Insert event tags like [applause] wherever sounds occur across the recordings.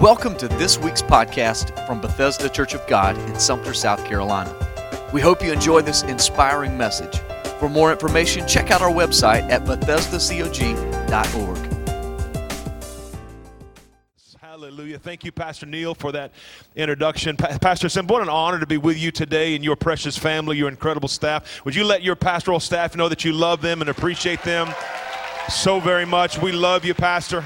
Welcome to this week's podcast from Bethesda Church of God in Sumter, South Carolina. We hope you enjoy this inspiring message. For more information, check out our website at bethesdacog.org. Hallelujah. Thank you, Pastor Neil, for that introduction. Pa- Pastor Sim, what an honor to be with you today and your precious family, your incredible staff. Would you let your pastoral staff know that you love them and appreciate them so very much? We love you, Pastor.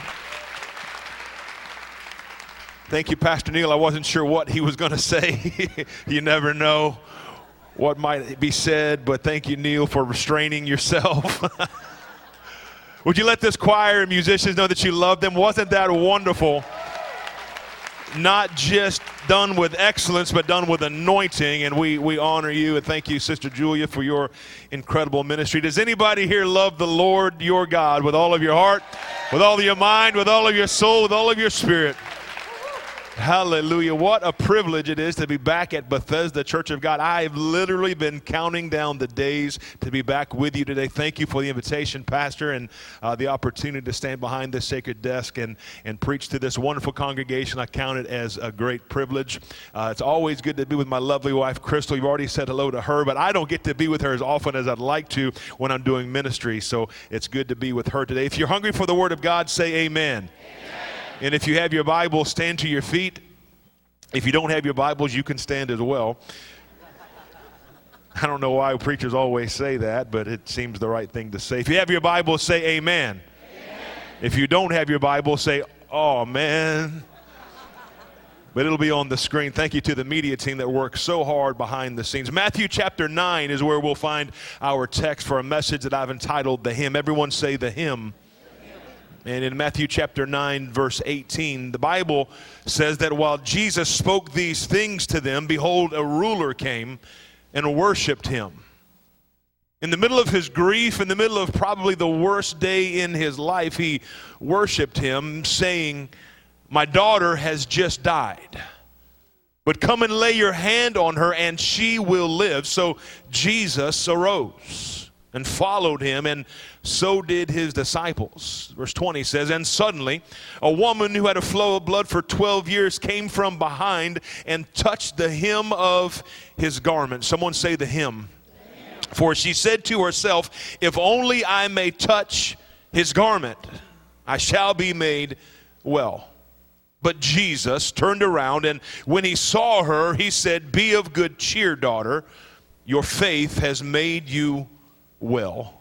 Thank you, Pastor Neil. I wasn't sure what he was going [laughs] to say. you never know what might be said, but thank you, Neil, for restraining yourself. [laughs] Would you let this choir and musicians know that you love them? Wasn't that wonderful? Not just done with excellence, but done with anointing. And we, we honor you and thank you, Sister Julia, for your incredible ministry. Does anybody here love the Lord your God with all of your heart, with all of your mind, with all of your soul, with all of your spirit? Hallelujah. What a privilege it is to be back at Bethesda Church of God. I've literally been counting down the days to be back with you today. Thank you for the invitation, Pastor, and uh, the opportunity to stand behind this sacred desk and, and preach to this wonderful congregation. I count it as a great privilege. Uh, it's always good to be with my lovely wife, Crystal. You've already said hello to her, but I don't get to be with her as often as I'd like to when I'm doing ministry. So it's good to be with her today. If you're hungry for the Word of God, say amen. And if you have your Bible, stand to your feet. If you don't have your Bibles, you can stand as well. I don't know why preachers always say that, but it seems the right thing to say. If you have your Bible, say amen. amen. If you don't have your Bible, say, oh man. But it'll be on the screen. Thank you to the media team that works so hard behind the scenes. Matthew chapter 9 is where we'll find our text for a message that I've entitled The Hem. Everyone say the hem. And in Matthew chapter 9, verse 18, the Bible says that while Jesus spoke these things to them, behold, a ruler came and worshiped him. In the middle of his grief, in the middle of probably the worst day in his life, he worshiped him, saying, My daughter has just died. But come and lay your hand on her, and she will live. So Jesus arose and followed him, and so did his disciples. Verse 20 says, And suddenly a woman who had a flow of blood for 12 years came from behind and touched the hem of his garment. Someone say the hem. For she said to herself, If only I may touch his garment, I shall be made well. But Jesus turned around, and when he saw her, he said, Be of good cheer, daughter. Your faith has made you well.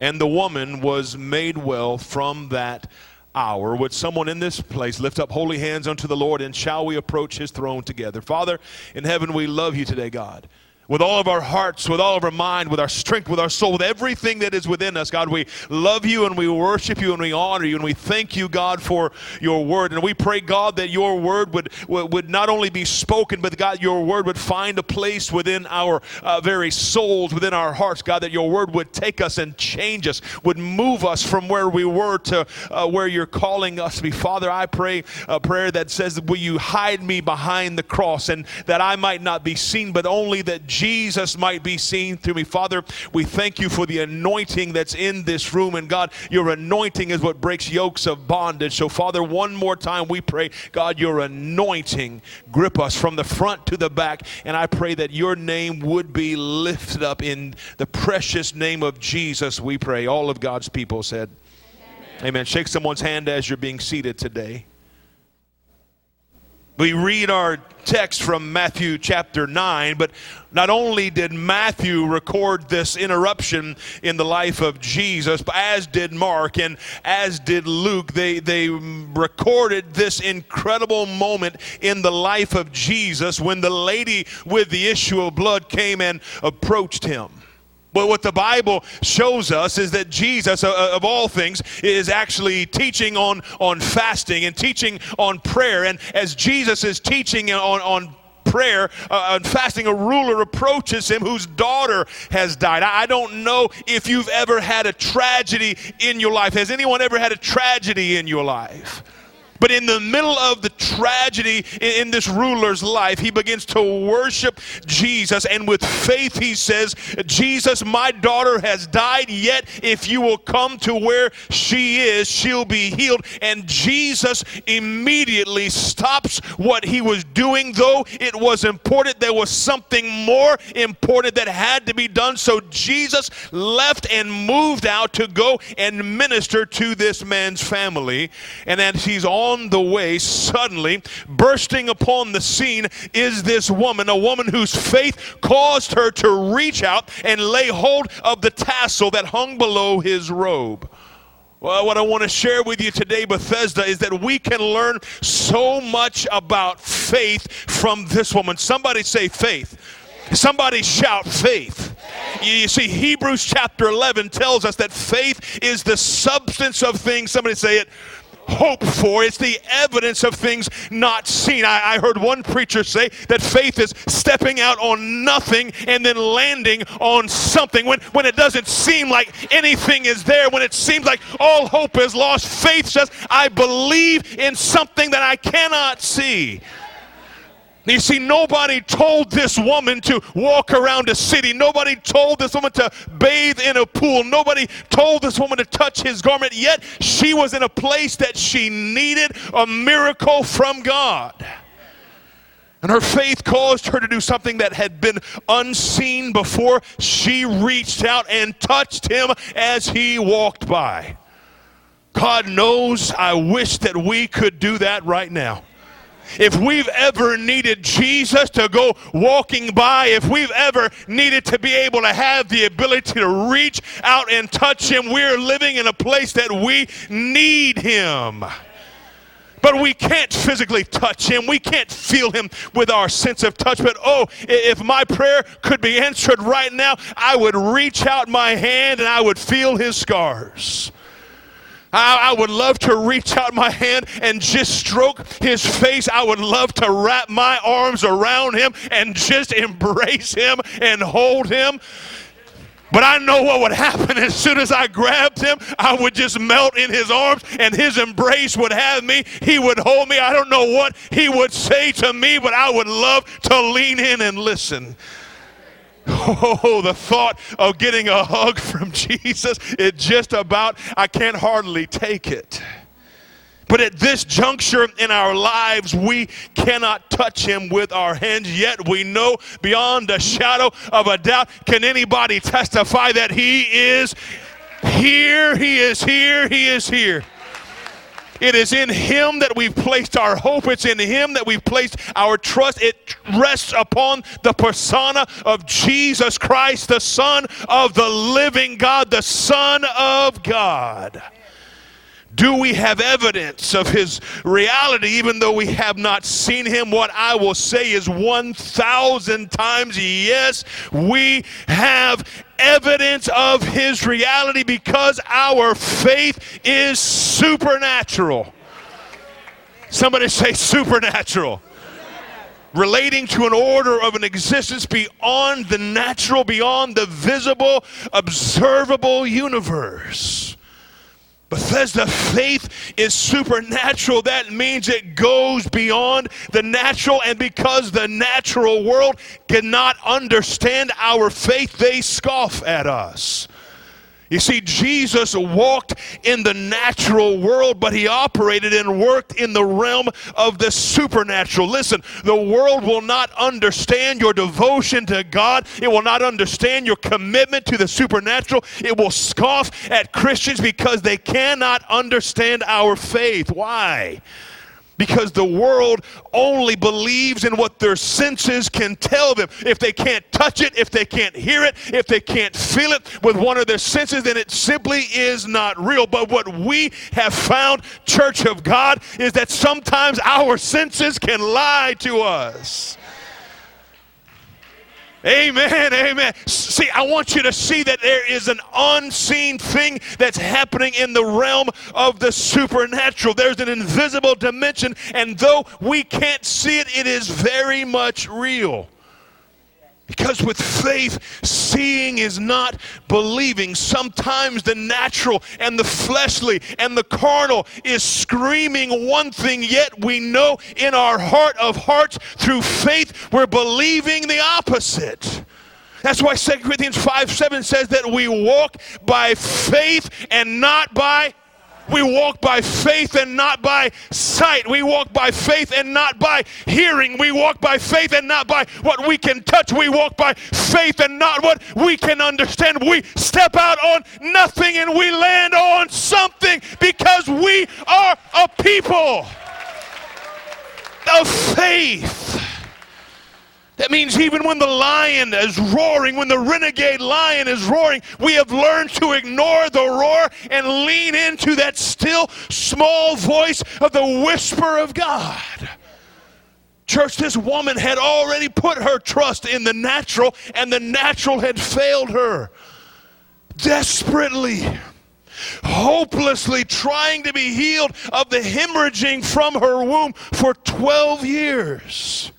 And the woman was made well from that hour. Would someone in this place lift up holy hands unto the Lord and shall we approach his throne together? Father, in heaven, we love you today, God with all of our hearts, with all of our mind, with our strength, with our soul, with everything that is within us, God, we love you and we worship you and we honor you and we thank you, God, for your word. And we pray, God, that your word would, would not only be spoken, but God, your word would find a place within our uh, very souls, within our hearts, God, that your word would take us and change us, would move us from where we were to uh, where you're calling us to be. Father, I pray a prayer that says, Will you hide me behind the cross and that I might not be seen, but only that Jesus might be seen through me. Father, we thank you for the anointing that's in this room. And God, your anointing is what breaks yokes of bondage. So, Father, one more time we pray, God, your anointing grip us from the front to the back. And I pray that your name would be lifted up in the precious name of Jesus, we pray. All of God's people said, Amen. Amen. Shake someone's hand as you're being seated today. We read our text from Matthew chapter 9, but not only did Matthew record this interruption in the life of Jesus, but as did Mark and as did Luke, they, they recorded this incredible moment in the life of Jesus when the lady with the issue of blood came and approached him. But what the Bible shows us is that Jesus, uh, uh, of all things, is actually teaching on, on fasting and teaching on prayer. And as Jesus is teaching on, on prayer uh, and fasting, a ruler approaches him whose daughter has died. I don't know if you've ever had a tragedy in your life. Has anyone ever had a tragedy in your life? But in the middle of the tragedy in this ruler's life, he begins to worship Jesus. And with faith, he says, Jesus, my daughter has died, yet if you will come to where she is, she'll be healed. And Jesus immediately stops what he was doing, though it was important. There was something more important that had to be done. So Jesus left and moved out to go and minister to this man's family. And as he's on on the way, suddenly bursting upon the scene is this woman, a woman whose faith caused her to reach out and lay hold of the tassel that hung below his robe. Well, what I want to share with you today, Bethesda, is that we can learn so much about faith from this woman. Somebody say faith. Somebody shout faith. You see, Hebrews chapter 11 tells us that faith is the substance of things. Somebody say it hope for. It's the evidence of things not seen. I, I, heard one preacher say that faith is stepping out on nothing and then landing on something. When, when it doesn't seem like anything is there, when it seems like all hope is lost, faith says, I believe in something that I cannot see. You see, nobody told this woman to walk around a city. Nobody told this woman to bathe in a pool. Nobody told this woman to touch his garment. Yet she was in a place that she needed a miracle from God. And her faith caused her to do something that had been unseen before. She reached out and touched him as he walked by. God knows I wish that we could do that right now. If we've ever needed Jesus to go walking by, if we've ever needed to be able to have the ability to reach out and touch Him, we're living in a place that we need Him. But we can't physically touch him. We can't feel him with our sense of touch. But oh, if my prayer could be answered right now, I would reach out my hand and I would feel his scars. I, I, would love to reach out my hand and just stroke his face. I would love to wrap my arms around him and just embrace him and hold him. But I know what would happen as soon as I grabbed him, I would just melt in his arms and his embrace would have me. He would hold me. I don't know what he would say to me, but I would love to lean in and listen. Oh, the thought of getting a hug from Jesus, it just about, I can't hardly take it. But at this juncture in our lives, we cannot touch him with our hands, yet we know beyond a shadow of a doubt. Can anybody testify that he is here? He is here. He is here. It is in Him that we've placed our hope. It's in Him that we've placed our trust. It rests upon the persona of Jesus Christ, the Son of the living God, the Son of God. Do we have evidence of his reality even though we have not seen him? What I will say is 1,000 times yes, we have evidence of his reality because our faith is supernatural. Somebody say supernatural relating to an order of an existence beyond the natural, beyond the visible, observable universe. Bethesda faith is supernatural. That means it goes beyond the natural. And because the natural world cannot understand our faith, they scoff at us. You see, Jesus walked in the natural world, but he operated and worked in the realm of the supernatural. Listen, the world will not understand your devotion to God, it will not understand your commitment to the supernatural. It will scoff at Christians because they cannot understand our faith. Why? Because the world only believes in what their senses can tell them. If they can't touch it, if they can't hear it, if they can't feel it with one of their senses, then it simply is not real. But what we have found, Church of God, is that sometimes our senses can lie to us. Amen, amen. See, I want you to see that there is an unseen thing that's happening in the realm of the supernatural. There's an invisible dimension, and though we can't see it, it is very much real. Because with faith, seeing is not believing. Sometimes the natural and the fleshly and the carnal is screaming one thing, yet we know in our heart of hearts through faith we're believing the opposite. That's why 2 Corinthians 5 7 says that we walk by faith and not by we walk by faith and not by sight. We walk by faith and not by hearing. We walk by faith and not by what we can touch. We walk by faith and not what we can understand. We step out on nothing and we land on something because we are a people of faith. That means even when the lion is roaring, when the renegade lion is roaring, we have learned to ignore the roar and lean into that still small voice of the whisper of God. Church, this woman had already put her trust in the natural, and the natural had failed her. Desperately, hopelessly trying to be healed of the hemorrhaging from her womb for 12 years.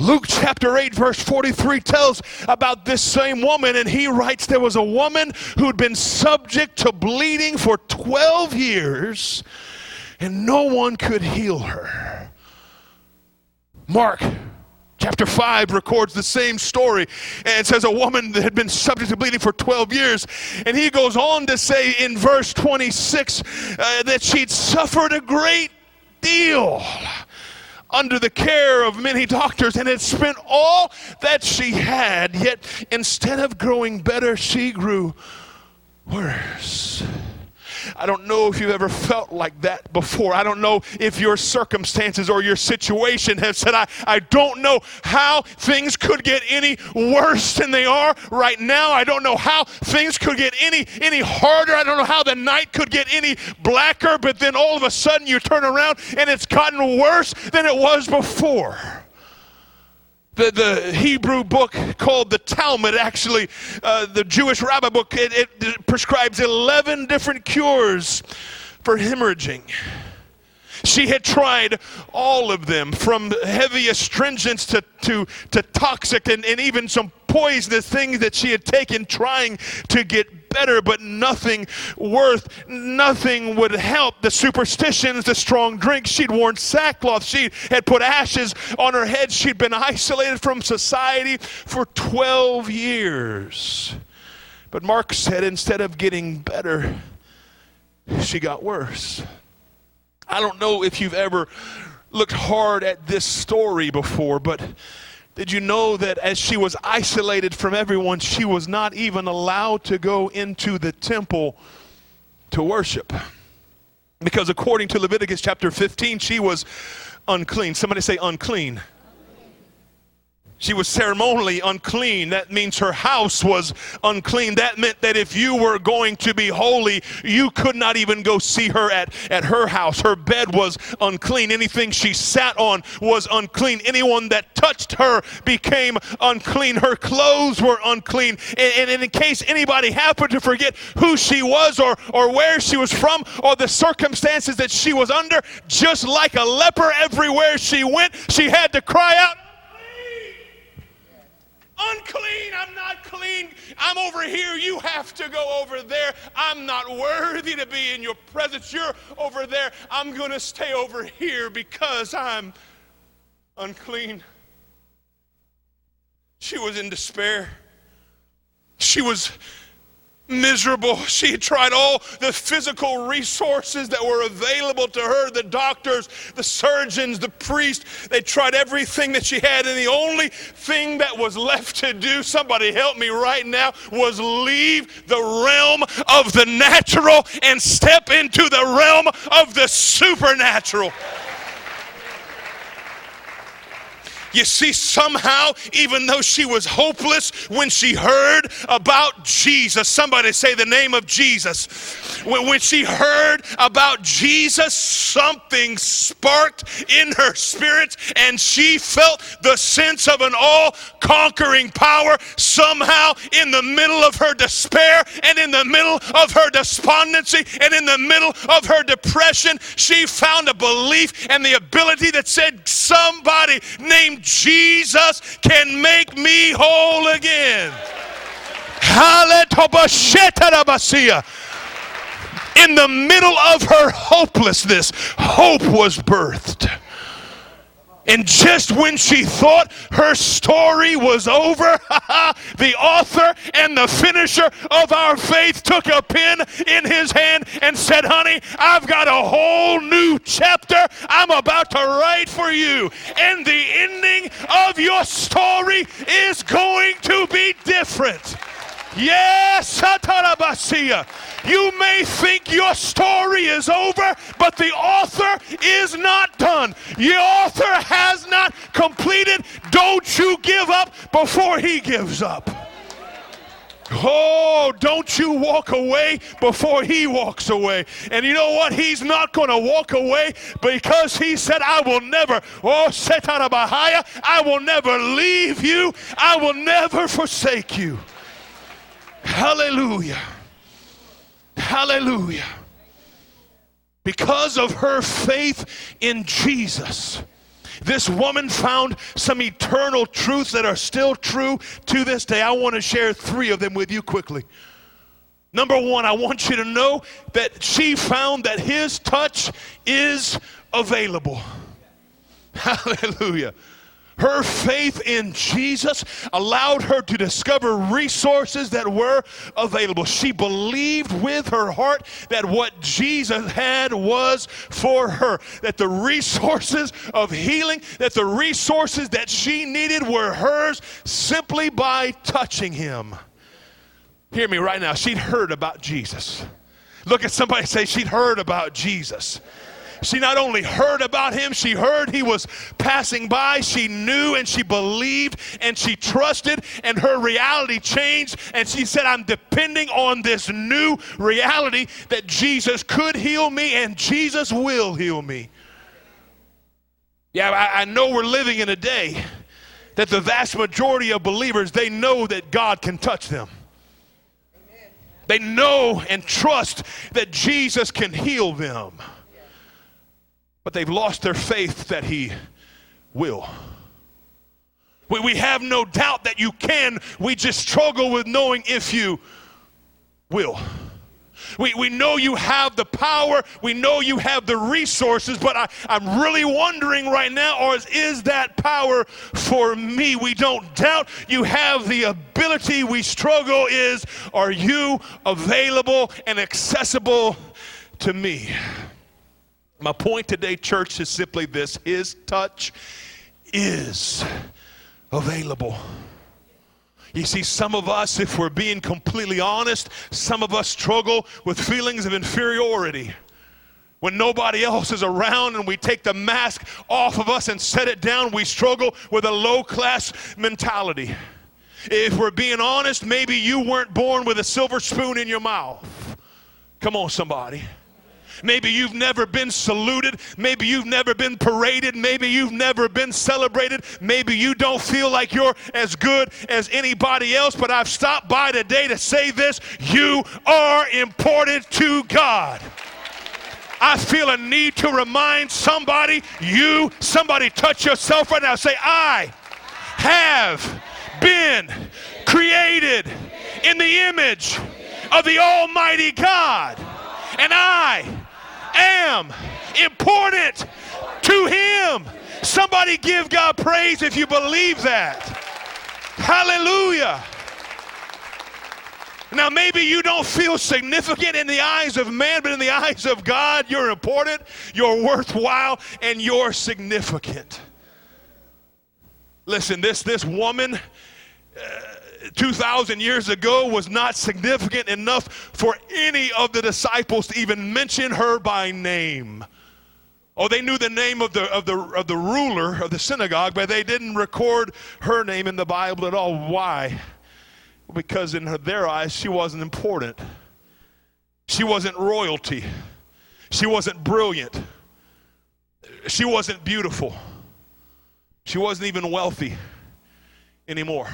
Luke chapter 8, verse 43 tells about this same woman, and he writes there was a woman who'd been subject to bleeding for 12 years, and no one could heal her. Mark chapter 5 records the same story and says a woman that had been subject to bleeding for 12 years and he goes on to say in verse 26 uh, that she'd suffered a great deal under the care of many doctors and had spent all that she had, yet instead of growing better, she grew worse. I don't know if you've ever felt like that before. I don't know if your circumstances or your situation have said, I, I don't know how things could get any worse than they are right now. I don't know how things could get any, any harder. I don't know how the night could get any blacker, but then all of a sudden you turn around and it's gotten worse than it was before the, the Hebrew book called the Talmud, actually, uh, the Jewish rabbi book, it, it prescribes 11 different cures for hemorrhaging. She had tried all of them, from heavy astringents to, to, to toxic and, and even some poisonous things that she had taken trying to get better, but nothing worth, nothing would help. The superstitions, the strong drink, she'd worn sackcloth, she had put ashes on her head, she'd been isolated from society for 12 years. But Mark said instead of getting better, she got worse. I don't know if you've ever looked hard at this story before, but did you know that as she was isolated from everyone, she was not even allowed to go into the temple to worship? Because according to Leviticus chapter 15, she was unclean. Somebody say unclean. She was ceremonially unclean. That means her house was unclean. That meant that if you were going to be holy, you could not even go see her at, at her house. Her bed was unclean. Anything she sat on was unclean. Anyone that touched her became unclean. Her clothes were unclean. And, and in case anybody happened to forget who she was or, or where she was from or the circumstances that she was under, just like a leper everywhere she went, she had to cry out, unclean. I'm not clean. I'm over here. You have to go over there. I'm not worthy to be in your presence. You're over there. I'm going to stay over here because I'm unclean. She was in despair. She was miserable. [laughs] She had tried all the physical resources that were available to her the doctors, the surgeons, the priest. They tried everything that she had, and the only thing that was left to do, somebody help me right now, was leave the realm of the natural and step into the realm of the supernatural. You see, somehow, even though she was hopeless when she heard about Jesus, somebody say the name of Jesus. When, she heard about Jesus, something sparked in her spirit and she felt the sense of an all conquering power somehow in the middle of her despair and in the middle of her despondency and in the middle of her depression. She found a belief and the ability that said, Somebody named Jesus can make me whole again. In the middle of her hopelessness, hope was birthed. And just when she thought her story was over, [laughs] the author and the finisher of our faith took a pen in his hand and said, Honey, I've got a whole new chapter I'm about to write for you. And the ending of your story is going to be different. Yes, Satarabasia. You may think your story is over, but the author is not done. The author has not completed. Don't you give up before he gives up. Oh, don't you walk away before he walks away. And you know what? He's not going to walk away because he said, I will never, oh, Setara Bahaya, I will never leave you. I will never forsake you. Hallelujah. Hallelujah. Because of her faith in Jesus, this woman found some eternal truths that are still true to this day. I want to share three of them with you quickly. Number one, I want you to know that she found that his touch is available. [laughs] Hallelujah. Her faith in Jesus allowed her to discover resources that were available. She believed with her heart that what Jesus had was for her, that the resources of healing, that the resources that she needed were hers simply by touching him. Hear me right now. She'd heard about Jesus. Look at somebody say, She'd heard about Jesus. She not only heard about him, she heard he was passing by. She knew and she believed and she trusted, and her reality changed. And she said, I'm depending on this new reality that Jesus could heal me and Jesus will heal me. Yeah, I, I know we're living in a day that the vast majority of believers they know that God can touch them. They know and trust that Jesus can heal them but they've lost their faith that He will. We, we have no doubt that you can, we just struggle with knowing if you will. We, we know you have the power, we know you have the resources, but I, I'm really wondering right now, or is, is that power for me? We don't doubt you have the ability. We struggle is, are you available and accessible to me? My point today, church, is simply this His touch is available. You see, some of us, if we're being completely honest, some of us struggle with feelings of inferiority. When nobody else is around and we take the mask off of us and set it down, we struggle with a low class mentality. If we're being honest, maybe you weren't born with a silver spoon in your mouth. Come on, somebody. Maybe you've never been saluted. Maybe you've never been paraded. Maybe you've never been celebrated. Maybe you don't feel like you're as good as anybody else. But I've stopped by today to say this you are important to God. I feel a need to remind somebody, you, somebody touch yourself right now. Say, I have been created in the image of the Almighty God. And I am important to Him. Somebody give God praise if you believe that. Hallelujah. Now, maybe you don't feel significant in the eyes of man, but in the eyes of God, you're important, you're worthwhile, and you're significant. Listen, this, this woman. Uh, 2,000 years ago was not significant enough for any of the disciples to even mention her by name. Oh, they knew the name of the, of, the, of the ruler of the synagogue, but they didn't record her name in the Bible at all. Why? Because in their eyes, she wasn't important. She wasn't royalty. She wasn't brilliant. She wasn't beautiful. She wasn't even wealthy anymore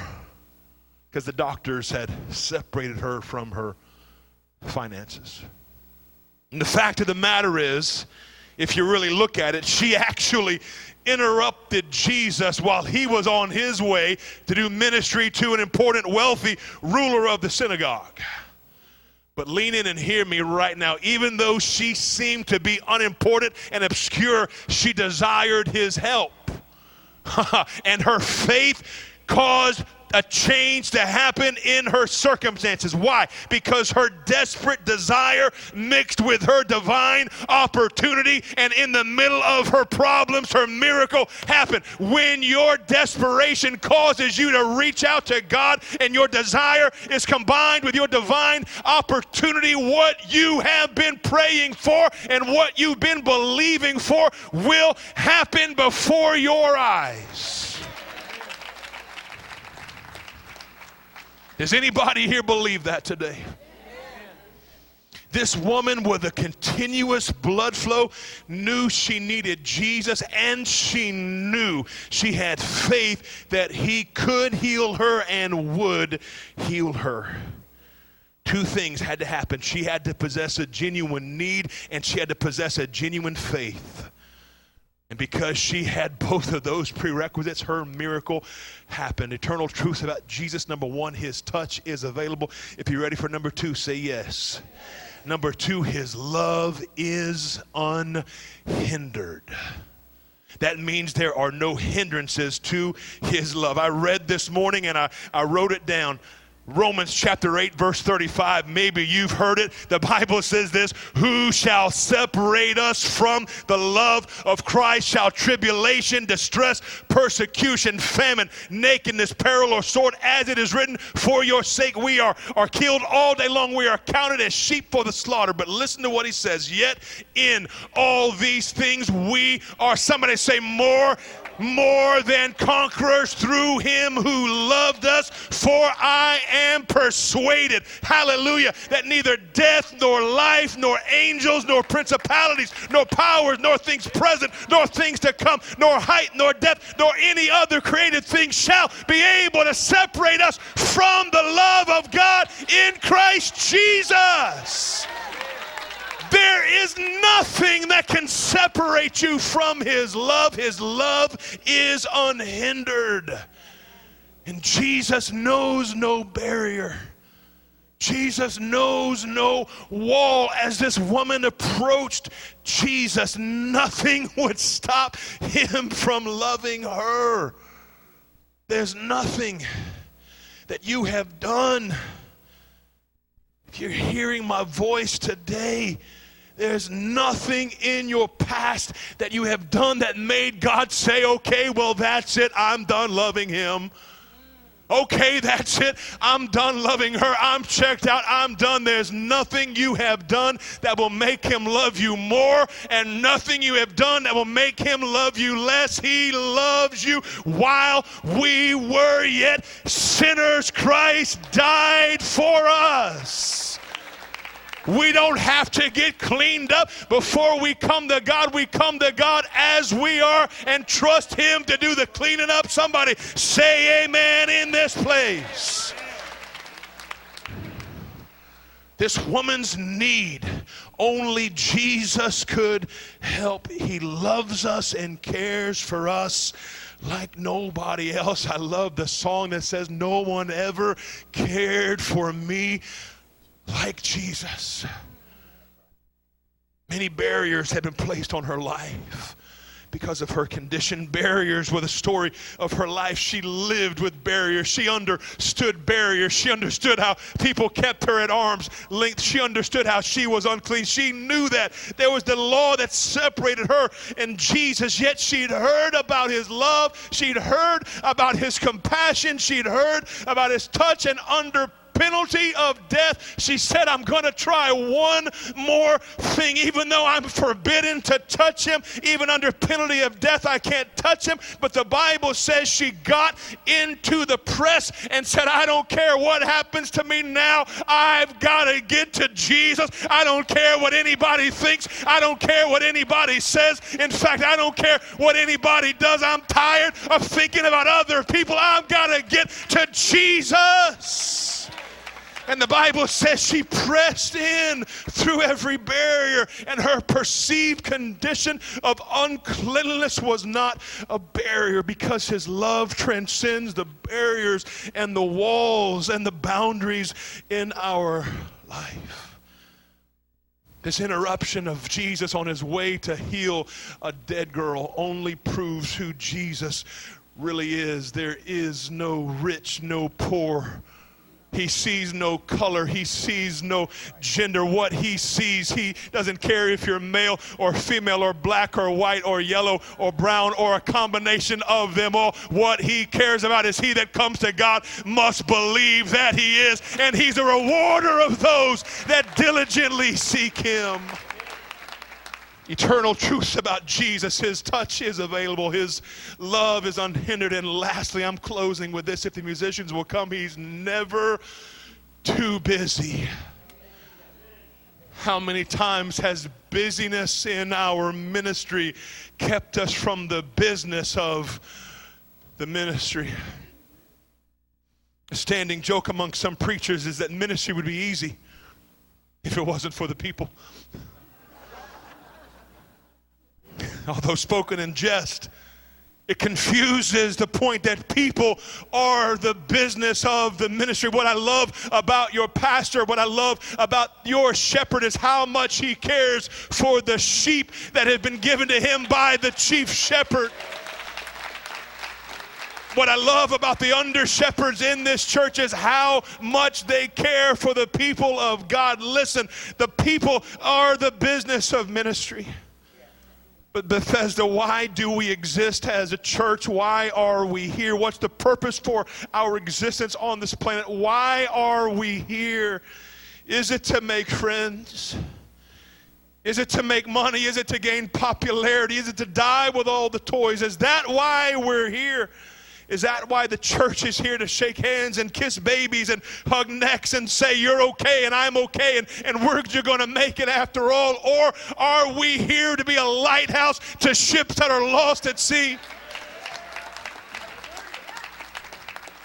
because the doctors had separated her from her finances. And the fact of the matter is, if you really look at it, she actually interrupted Jesus while he was on his way to do ministry to an important, wealthy ruler of the synagogue. But lean in and hear me right now. Even though she seemed to be unimportant and obscure, she desired his help. [laughs] and her faith caused a change to happen in her circumstances. Why? Because her desperate desire mixed with her divine opportunity, and in the middle of her problems, her miracle happened. When your desperation causes you to reach out to God and your desire is combined with your divine opportunity, what you have been praying for and what you've been believing for will happen before your eyes. Does anybody here believe that today? This woman with a continuous blood flow knew she needed Jesus and she knew she had faith that he could heal her and would heal her. Two things had to happen. She had to possess a genuine need and she had to possess a genuine faith. And because she had both of those prerequisites, her miracle happened. Eternal truth about Jesus. Number one, his touch is available. If you're ready for number two, say yes. Number two, his love is unhindered. That means there are no hindrances to his love. I read this morning and I, I wrote it down. Romans chapter 8, verse 35. Maybe you've heard it. The Bible says this Who shall separate us from the love of Christ? Shall tribulation, distress, persecution, famine, nakedness, peril, or sword? As it is written, For your sake we are, are killed all day long. We are counted as sheep for the slaughter. But listen to what he says. Yet in all these things we are, somebody say, more more than conquerors through him who loved us. For I am persuaded, hallelujah, that neither death, nor life, nor angels, nor principalities, nor powers, nor things present, nor things to come, nor height, nor depth, nor any other created thing shall be able to separate us from the love of God in Christ Jesus. There is nothing that can separate you from His love. His love is unhindered. And Jesus knows no barrier. Jesus knows no wall. As this woman approached Jesus, nothing [laughs] would stop him from loving her. There's nothing that you have done. If you're hearing my voice today, there's nothing in your past that you have done that made God say, okay, well, that's it. I'm done loving him. Okay, that's it. I'm done loving her. I'm checked out. I'm done. There's nothing you have done that will make him love you more, and nothing you have done that will make him love you less. He loves you while we were yet sinners. Christ died for us. We don't have to get cleaned up before we come to God. We come to God as we are and trust Him to do the cleaning up. Somebody say amen in this place. This woman's need, only Jesus could help. He loves us and cares for us like nobody else. I love the song that says, No one ever cared for me like Jesus. Many barriers had been placed on her life because of her condition. Barriers were the story of her life. She lived with barriers. She understood barriers. She understood how people kept her at arm's length. She understood how she was unclean. She knew that there was the law that separated her and Jesus, yet she'd heard about his love. She'd heard about his compassion. She'd heard about his touch and under penalty of death, she said, I'm going to try one more thing. Even though I'm forbidden to touch him, even under penalty of death, I can't touch him. But the Bible says she got into the press and said, I don't care what happens to me now. I've got to get to Jesus. I don't care what anybody thinks. I don't care what anybody says. In fact, I don't care what anybody does. I'm tired of thinking about other people. I've got to get to Jesus. And the Bible says she pressed in through every barrier, and her perceived condition of uncleanliness was not a barrier because his love transcends the barriers and the walls and the boundaries in our life. This interruption of Jesus on his way to heal a dead girl only proves who Jesus really is. There is no rich, no poor he sees no color. He sees no gender. What he sees, he doesn't care if you're male or female or black or white or yellow or brown or a combination of them all. What he cares about is he that comes to God must believe that he is, and he's a rewarder of those that diligently seek him eternal truths about Jesus. His touch is available, His love is unhindered. And lastly, I'm closing with this if the musicians will come, He's never too busy. How many times has busyness in our ministry kept us from the business of the ministry? A standing joke among some preachers is that ministry would be easy if it wasn't for the people. [laughs] although spoken in jest, it confuses the point that people are the business of the ministry. What I love about your pastor, what I love about your shepherd is how much he cares for the sheep that have been given to him by the chief shepherd. What I love about the under shepherds in this church is how much they care for the people of God. Listen, the people are the business of ministry. But Bethesda, why do we exist as a church? Why are we here? What's the purpose for our existence on this planet? Why are we here? Is it to make friends? Is it to make money? Is it to gain popularity? Is it to die with all the toys? Is that why we're here? Is that why the church is here to shake hands and kiss babies and hug necks and say, You're okay and I'm okay and, and we're going to make it after all? Or are we here to be a lighthouse to ships that are lost at sea?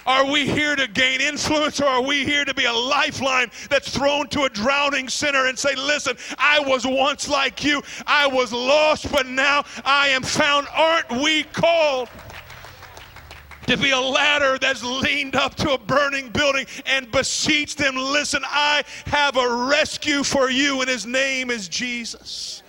Are we here to gain influence or are we here to be a lifeline that's thrown to a drowning sinner and say, Listen, I was once like you. I was lost, but now I am found. Aren't we called? To be a ladder that's leaned up to a burning building and beseech them, listen, I have a rescue for you, and his name is Jesus.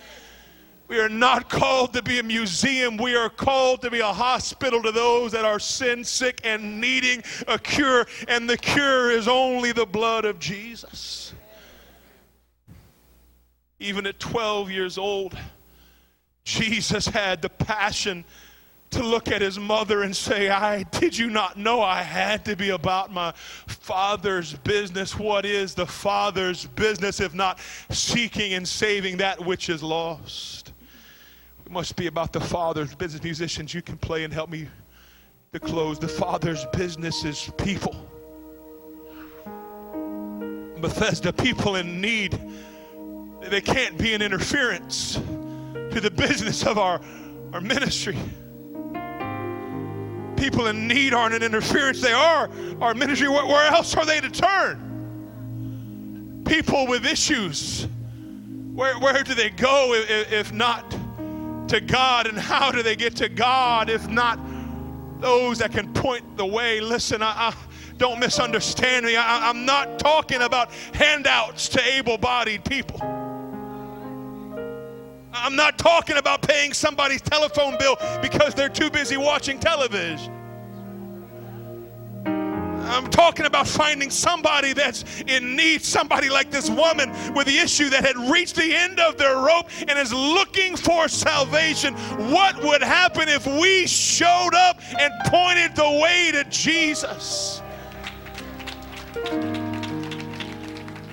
We are not called to be a museum. We are called to be a hospital to those that are sin sick and needing a cure. And the cure is only the blood of Jesus. Even at 12 years old, Jesus had the passion to look at his mother and say, I did you not know I had to be about my father's business? What is the father's business if not seeking and saving that which is lost? It must be about the father's business. Musicians, you can play and help me to close. The father's business is people. Bethesda, people in need, they can't be an interference to the business of our, our ministry people in need aren't an interference. They are our ministry. Where, else are they to turn? People with issues. Where, where do they go if, if not to God? And how do they get to God if not those that can point the way? Listen, I, I don't misunderstand me. I, I'm not talking about handouts to able bodied people. I'm not talking about paying somebody's telephone bill because they're too busy watching television. I'm talking about finding somebody that's in need, somebody like this woman with the issue that had reached the end of their rope and is looking for salvation. What would happen if we showed up and pointed the way to Jesus?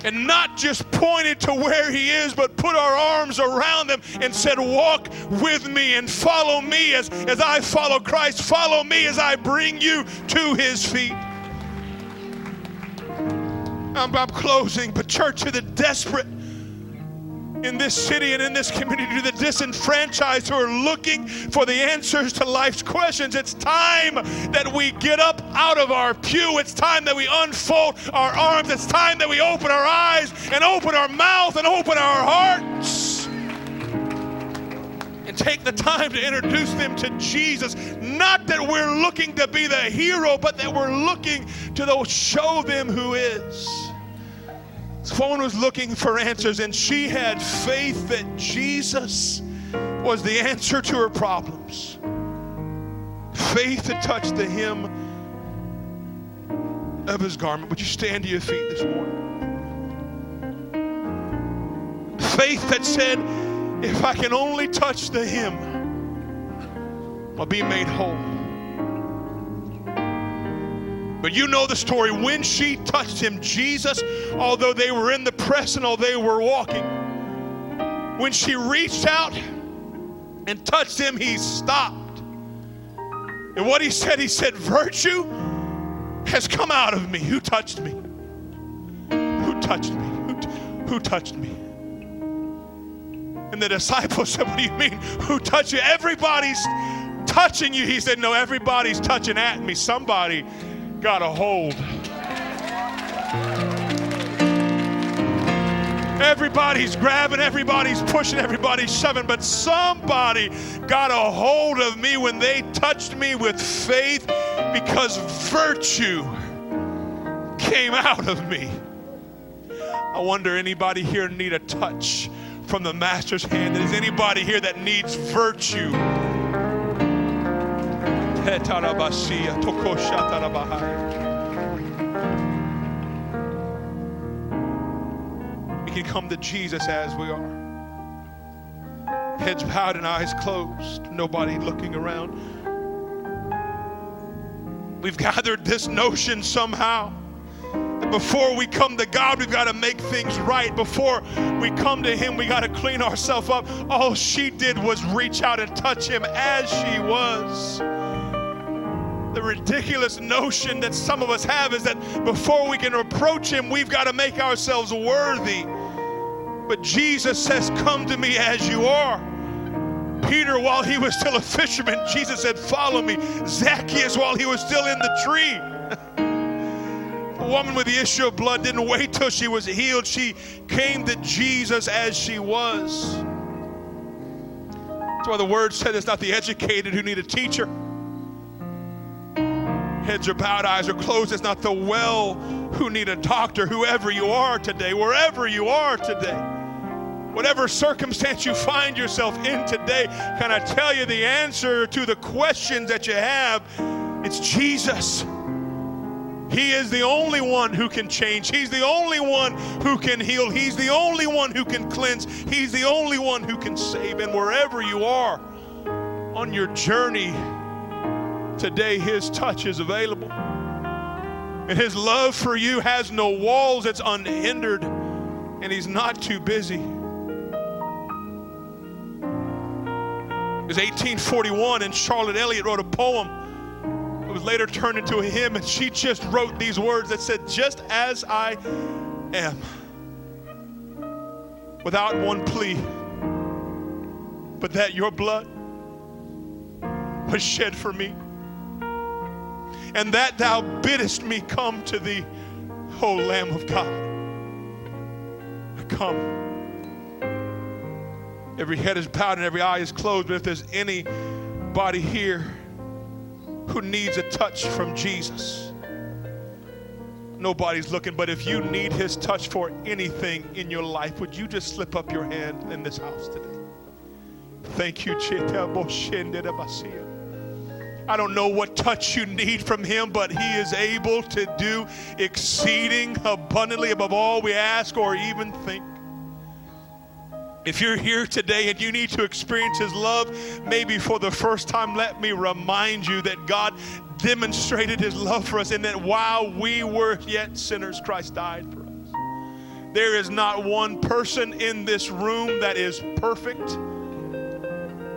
and not just pointed to where he is, but put our arms around him and said, Walk with me and follow me as, as I follow Christ. Follow me as I bring you to his feet. I'm, I'm closing, but church of the desperate, in this city and in this community, to the disenfranchised who are looking for the answers to life's questions. It's time that we get up out of our pew. It's time that we unfold our arms. It's time that we open our eyes and open our mouth and open our hearts and take the time to introduce them to Jesus. Not that we're looking to be the hero, but that we're looking to show them who is. Woman was looking for answers, and she had faith that Jesus was the answer to her problems. Faith to touch the hem of his garment. Would you stand to your feet this morning? Faith that said, if I can only touch the hem, I'll be made whole. But you know the story. When she touched him, Jesus, although they were in the press and although they were walking, when she reached out and touched him, he stopped. And what he said, he said, Virtue has come out of me. Who touched me? Who touched me? Who, t- who touched me? And the disciples said, What do you mean? Who touched you? Everybody's touching you. He said, No, everybody's touching at me. Somebody got a hold. Everybody's grabbing, everybody's pushing, everybody's shoving, but somebody got a hold of me when they touched me with faith because virtue came out of me. I wonder anybody here need a touch from the master's hand? Is anybody here that needs virtue? We can come to Jesus as we are. Heads bowed and eyes closed, nobody looking around. We've gathered this notion somehow that before we come to God, we've got to make things right. Before we come to Him, we got to clean ourselves up. All she did was reach out and touch Him as she was the ridiculous notion that some of us have is that before we can approach Him, we've got to make ourselves worthy. But Jesus says, Come to me as you are. Peter, while he was still a fisherman, Jesus said, Follow me. Zacchaeus, while he was still in the tree. [laughs] the woman with the issue of blood didn't wait till she was healed. She came to Jesus as she was. That's why the word said it's not the educated who need a teacher heads are bowed, eyes are closed. It's not the well who need a doctor, whoever you are today, wherever you are today. Whatever circumstance you find yourself in today, can I tell you the answer to the questions that you have? It's Jesus. He is the only one who can change. He's the only one who can heal. He's the only one who can cleanse. He's the only one who can save. And wherever you are on your journey, Today, His touch is available. And His love for you has no walls, it's unhindered, and He's not too busy. It was 1841, and Charlotte Elliott wrote a poem. It was later turned into a hymn, and she just wrote these words that said, Just as I am, without one plea, but that your blood was shed for me and that thou biddest me come to thee, O Lamb of God. Come. Every head is bowed and every eye is closed, but if there's anybody here who needs a touch from Jesus, nobody's looking, but if you need his touch for anything in your life, would you just slip up your hand in this house today? Thank you, Chita I don't know what touch you need from Him, but He is able to do exceeding abundantly above all we ask or even think. If you're here today and you need to experience His love, maybe for the first time, let me remind you that God demonstrated His love for us and that while we were yet sinners, Christ died for us. There is not one person in this room that is perfect.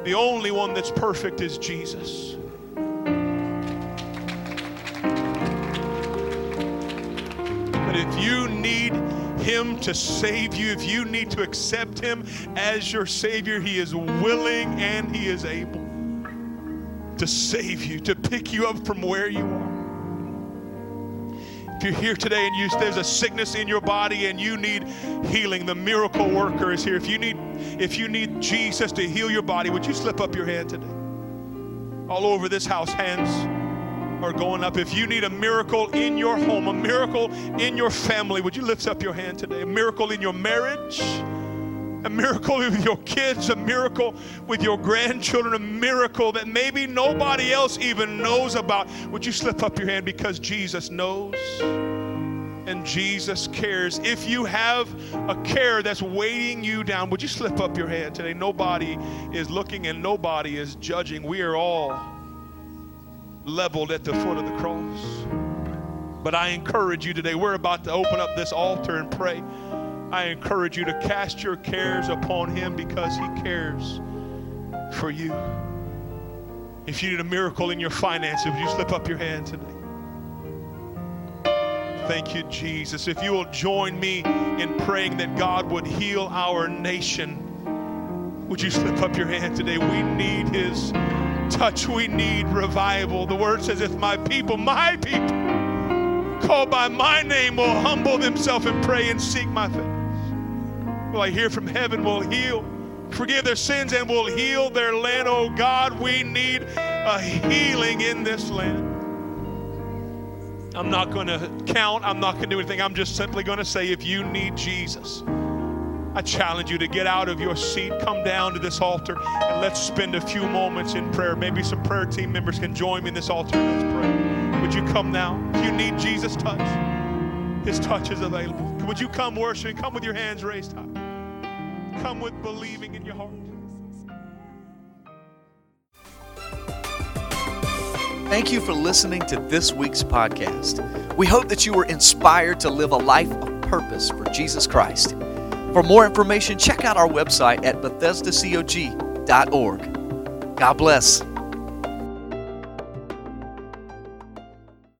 The only one that's perfect is Jesus. If you need Him to save you, if you need to accept Him as your Savior, He is willing and He is able to save you, to pick you up from where you are. If you're here today and you, there's a sickness in your body and you need healing, the miracle worker is here. If you need, if you need Jesus to heal your body, would you slip up your hand today? All over this house, hands are going up. If you need a miracle in your home, a miracle in your family, would you lift up your hand today? A miracle in your marriage, a miracle [laughs] with your kids, a miracle with your grandchildren, a miracle that maybe nobody else even knows about. Would you slip up your hand because Jesus knows? and Jesus cares. If you have a care that's weighting you down, would you slip up your hand today? Nobody is looking and nobody is judging. We are all leveled at the foot of the cross. But I encourage you today, we're about to open up this altar and pray. I encourage you to cast your cares upon Him because He cares for you. If you need a miracle in your finances, would you slip up your hand today? Thank you, Jesus. If you will join me in praying that God would heal our nation, would you slip up your hand today? We need His touch. We need revival. The word says, if my people, my people, called by my name, will humble themselves and pray and seek my face, will I hear from heaven, will heal, forgive their sins, and will heal their land. Oh God, we need a healing in this land. I'm not going to count. I'm not going to do anything. I'm just simply going to say if you need Jesus, I challenge you to get out of your seat, come down to this altar, and let's spend a few moments in prayer. Maybe some prayer team members can join me in this altar. Let's pray. Would you come now? If you need Jesus' touch, His touch is available. Would you come worshiping? Come with your hands raised high. Come with believing in your heart. Thank you for listening to this week's podcast. We hope that you were inspired to live a life of purpose for Jesus Christ. For more information, check out our website at BethesdaCog.org. God bless.